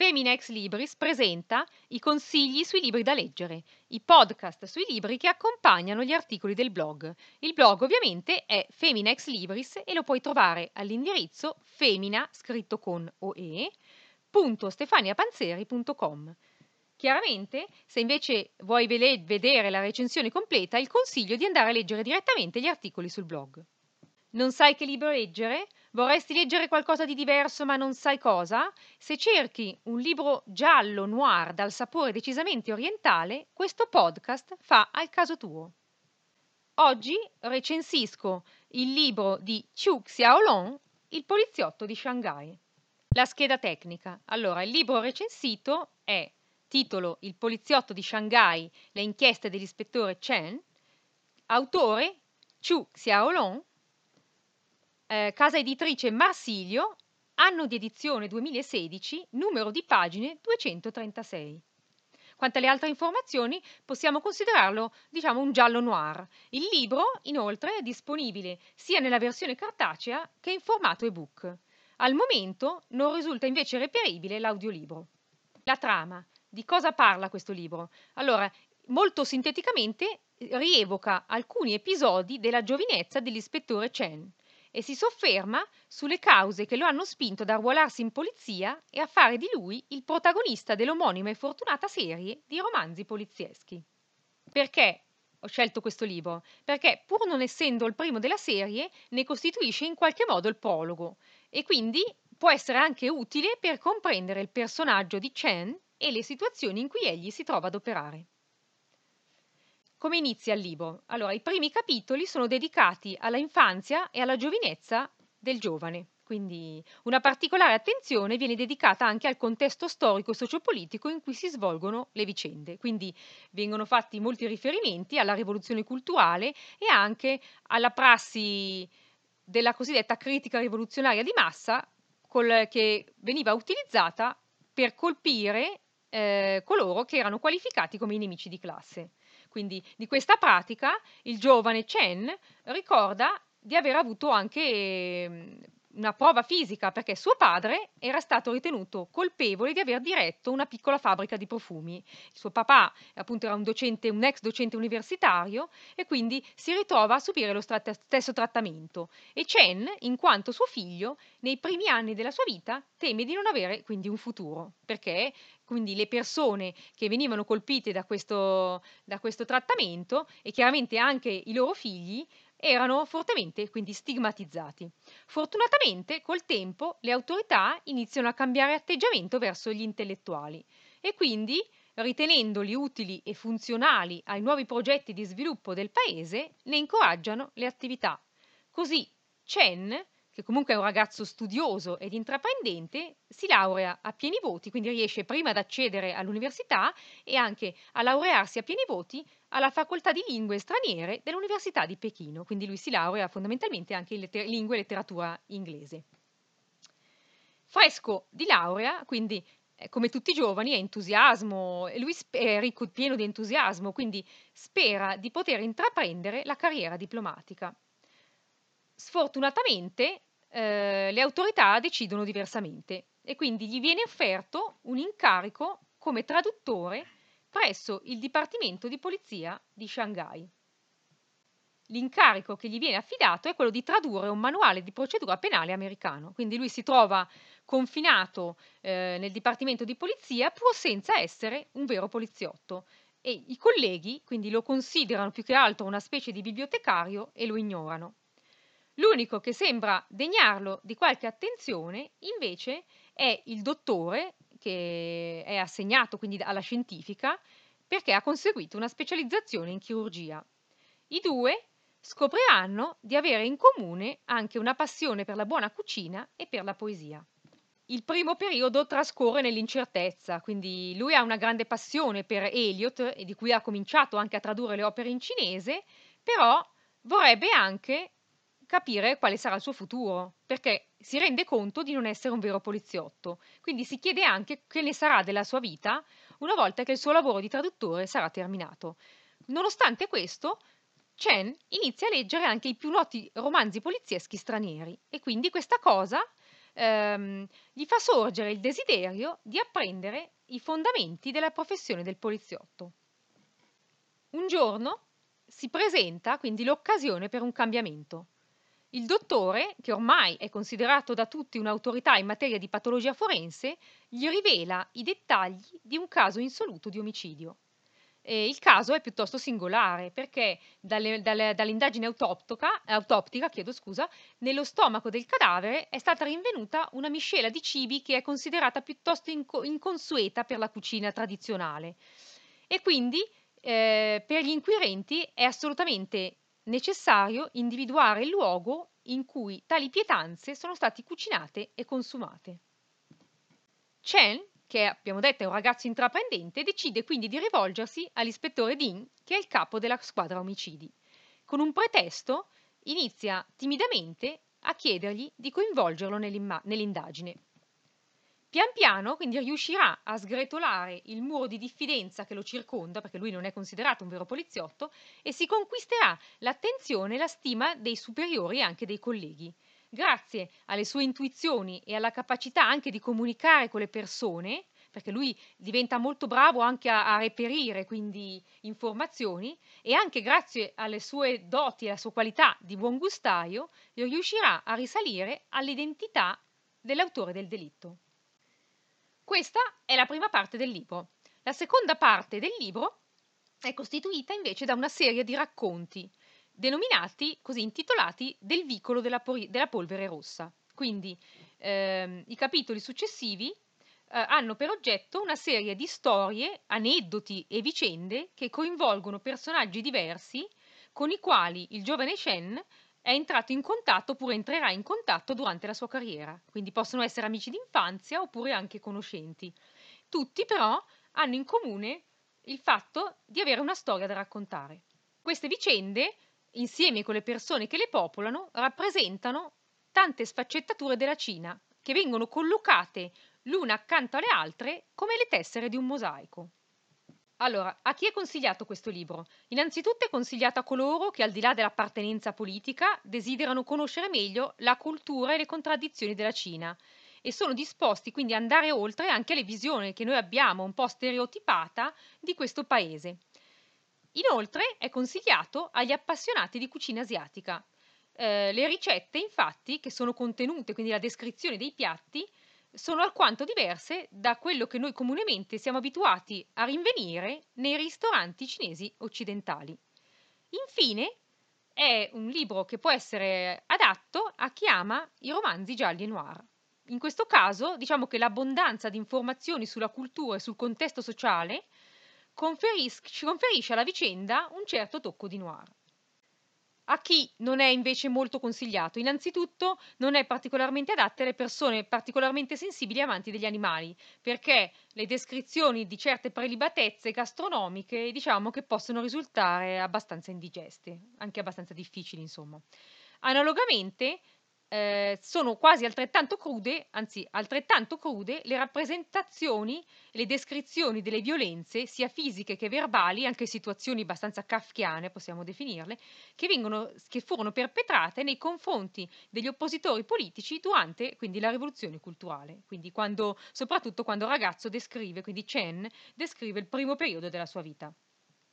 Femina Ex Libris presenta i consigli sui libri da leggere, i podcast sui libri che accompagnano gli articoli del blog. Il blog ovviamente è Femina Ex Libris e lo puoi trovare all'indirizzo femina, scritto con OE, stefaniapanzeri.com. Chiaramente, se invece vuoi vedere la recensione completa, il consiglio di andare a leggere direttamente gli articoli sul blog. Non sai che libro leggere? Vorresti leggere qualcosa di diverso ma non sai cosa? Se cerchi un libro giallo noir dal sapore decisamente orientale, questo podcast fa al caso tuo. Oggi recensisco il libro di Chu Xiaolong, Il poliziotto di Shanghai. La scheda tecnica. Allora, il libro recensito è titolo Il poliziotto di Shanghai, le inchieste dell'ispettore Chen, autore Chu Xiaolong, eh, casa editrice Marsilio, anno di edizione 2016, numero di pagine 236. Quanto alle altre informazioni, possiamo considerarlo, diciamo, un giallo noir. Il libro, inoltre, è disponibile sia nella versione cartacea che in formato ebook. Al momento non risulta invece reperibile l'audiolibro. La trama. Di cosa parla questo libro? Allora, molto sinteticamente rievoca alcuni episodi della giovinezza dell'ispettore Chen e si sofferma sulle cause che lo hanno spinto ad arruolarsi in polizia e a fare di lui il protagonista dell'omonima e fortunata serie di romanzi polizieschi. Perché ho scelto questo libro? Perché pur non essendo il primo della serie, ne costituisce in qualche modo il prologo e quindi può essere anche utile per comprendere il personaggio di Chen e le situazioni in cui egli si trova ad operare. Come inizia il libro? Allora, i primi capitoli sono dedicati alla infanzia e alla giovinezza del giovane. Quindi una particolare attenzione viene dedicata anche al contesto storico e sociopolitico in cui si svolgono le vicende. Quindi vengono fatti molti riferimenti alla rivoluzione culturale e anche alla prassi della cosiddetta critica rivoluzionaria di massa col, che veniva utilizzata per colpire eh, coloro che erano qualificati come i nemici di classe. Quindi di questa pratica il giovane Chen ricorda di aver avuto anche ehm, una prova fisica perché suo padre era stato ritenuto colpevole di aver diretto una piccola fabbrica di profumi. Il suo papà appunto era un docente, un ex docente universitario e quindi si ritrova a subire lo stesso trattamento e Chen, in quanto suo figlio, nei primi anni della sua vita teme di non avere quindi un futuro perché quindi le persone che venivano colpite da questo, da questo trattamento e chiaramente anche i loro figli erano fortemente quindi stigmatizzati. Fortunatamente col tempo le autorità iniziano a cambiare atteggiamento verso gli intellettuali e quindi ritenendoli utili e funzionali ai nuovi progetti di sviluppo del paese, ne incoraggiano le attività. Così Chen che comunque è un ragazzo studioso ed intraprendente, si laurea a pieni voti, quindi riesce prima ad accedere all'università e anche a laurearsi a pieni voti alla facoltà di lingue straniere dell'Università di Pechino, quindi lui si laurea fondamentalmente anche in letter- lingua e letteratura inglese. Fresco di laurea, quindi eh, come tutti i giovani, è entusiasmo, lui è ricco, pieno di entusiasmo, quindi spera di poter intraprendere la carriera diplomatica. Sfortunatamente eh, le autorità decidono diversamente e quindi gli viene offerto un incarico come traduttore presso il Dipartimento di Polizia di Shanghai. L'incarico che gli viene affidato è quello di tradurre un manuale di procedura penale americano, quindi lui si trova confinato eh, nel Dipartimento di Polizia pur senza essere un vero poliziotto e i colleghi quindi lo considerano più che altro una specie di bibliotecario e lo ignorano. L'unico che sembra degnarlo di qualche attenzione, invece, è il dottore, che è assegnato quindi alla scientifica, perché ha conseguito una specializzazione in chirurgia. I due scopriranno di avere in comune anche una passione per la buona cucina e per la poesia. Il primo periodo trascorre nell'incertezza, quindi lui ha una grande passione per Eliot e di cui ha cominciato anche a tradurre le opere in cinese, però vorrebbe anche capire quale sarà il suo futuro, perché si rende conto di non essere un vero poliziotto, quindi si chiede anche che ne sarà della sua vita una volta che il suo lavoro di traduttore sarà terminato. Nonostante questo, Chen inizia a leggere anche i più noti romanzi polizieschi stranieri e quindi questa cosa ehm, gli fa sorgere il desiderio di apprendere i fondamenti della professione del poliziotto. Un giorno si presenta quindi l'occasione per un cambiamento. Il dottore, che ormai è considerato da tutti un'autorità in materia di patologia forense, gli rivela i dettagli di un caso insoluto di omicidio. E il caso è piuttosto singolare perché dalle, dalle, dall'indagine autoptica, autoptica scusa, nello stomaco del cadavere è stata rinvenuta una miscela di cibi che è considerata piuttosto inco- inconsueta per la cucina tradizionale. E quindi eh, per gli inquirenti è assolutamente necessario individuare il luogo in cui tali pietanze sono state cucinate e consumate. Chen, che abbiamo detto è un ragazzo intraprendente, decide quindi di rivolgersi all'ispettore Dean, che è il capo della squadra omicidi. Con un pretesto inizia timidamente a chiedergli di coinvolgerlo nell'indagine. Pian piano quindi riuscirà a sgretolare il muro di diffidenza che lo circonda, perché lui non è considerato un vero poliziotto, e si conquisterà l'attenzione e la stima dei superiori e anche dei colleghi. Grazie alle sue intuizioni e alla capacità anche di comunicare con le persone, perché lui diventa molto bravo anche a, a reperire quindi informazioni e anche grazie alle sue doti e alla sua qualità di buon gustaio riuscirà a risalire all'identità dell'autore del delitto. Questa è la prima parte del libro. La seconda parte del libro è costituita invece da una serie di racconti, denominati così intitolati Del vicolo della, por- della polvere rossa. Quindi ehm, i capitoli successivi eh, hanno per oggetto una serie di storie, aneddoti e vicende che coinvolgono personaggi diversi con i quali il giovane Shen è entrato in contatto oppure entrerà in contatto durante la sua carriera, quindi possono essere amici d'infanzia oppure anche conoscenti. Tutti però hanno in comune il fatto di avere una storia da raccontare. Queste vicende, insieme con le persone che le popolano, rappresentano tante sfaccettature della Cina che vengono collocate l'una accanto alle altre come le tessere di un mosaico. Allora, a chi è consigliato questo libro? Innanzitutto è consigliato a coloro che, al di là dell'appartenenza politica, desiderano conoscere meglio la cultura e le contraddizioni della Cina e sono disposti quindi ad andare oltre anche le visioni che noi abbiamo un po' stereotipata di questo paese. Inoltre è consigliato agli appassionati di cucina asiatica. Eh, le ricette, infatti, che sono contenute, quindi la descrizione dei piatti, sono alquanto diverse da quello che noi comunemente siamo abituati a rinvenire nei ristoranti cinesi occidentali. Infine, è un libro che può essere adatto a chi ama i romanzi gialli e noir. In questo caso, diciamo che l'abbondanza di informazioni sulla cultura e sul contesto sociale conferis- ci conferisce alla vicenda un certo tocco di noir. A chi non è invece molto consigliato? Innanzitutto non è particolarmente adatta alle persone particolarmente sensibili e amanti degli animali, perché le descrizioni di certe prelibatezze gastronomiche diciamo che possono risultare abbastanza indigeste, anche abbastanza difficili insomma. Analogamente eh, sono quasi altrettanto crude, anzi altrettanto crude, le rappresentazioni, le descrizioni delle violenze, sia fisiche che verbali, anche situazioni abbastanza kafkiane, possiamo definirle, che, vengono, che furono perpetrate nei confronti degli oppositori politici durante quindi la rivoluzione culturale, quindi quando, soprattutto quando il ragazzo descrive, quindi Chen, descrive il primo periodo della sua vita.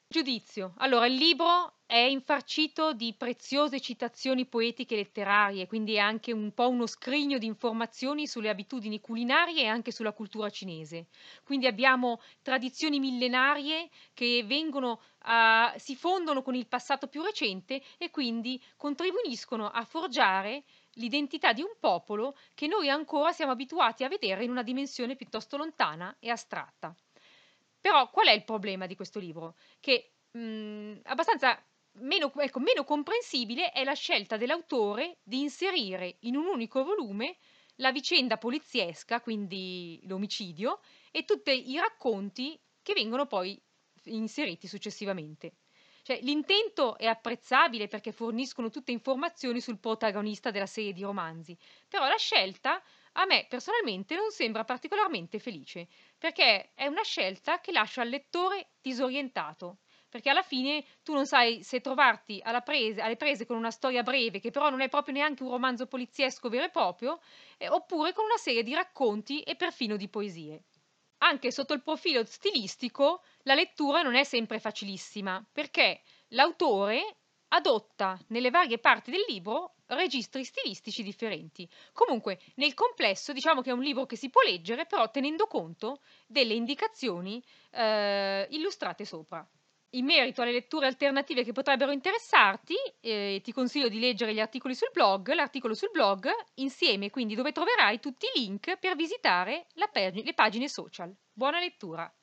Giudizio. Allora, il libro è infarcito di preziose citazioni poetiche e letterarie, quindi è anche un po' uno scrigno di informazioni sulle abitudini culinarie e anche sulla cultura cinese. Quindi abbiamo tradizioni millenarie che vengono a, si fondono con il passato più recente e quindi contribuiscono a forgiare l'identità di un popolo che noi ancora siamo abituati a vedere in una dimensione piuttosto lontana e astratta. Però qual è il problema di questo libro? Che mh, mhmm, abbastanza meno, ecco, meno comprensibile è la scelta dell'autore di inserire in un unico volume la vicenda poliziesca, quindi l'omicidio, e tutti i racconti che vengono poi inseriti successivamente. Cioè, l'intento è apprezzabile perché forniscono tutte informazioni sul protagonista della serie di romanzi, però la scelta a me personalmente non sembra particolarmente felice, perché è una scelta che lascia il lettore disorientato, perché alla fine tu non sai se trovarti prese, alle prese con una storia breve, che però non è proprio neanche un romanzo poliziesco vero e proprio, eh, oppure con una serie di racconti e perfino di poesie. Anche sotto il profilo stilistico, la lettura non è sempre facilissima, perché l'autore adotta nelle varie parti del libro registri stilistici differenti. Comunque, nel complesso, diciamo che è un libro che si può leggere, però tenendo conto delle indicazioni eh, illustrate sopra. In merito alle letture alternative che potrebbero interessarti, eh, ti consiglio di leggere gli articoli sul blog, l'articolo sul blog, insieme quindi dove troverai tutti i link per visitare pag- le pagine social. Buona lettura!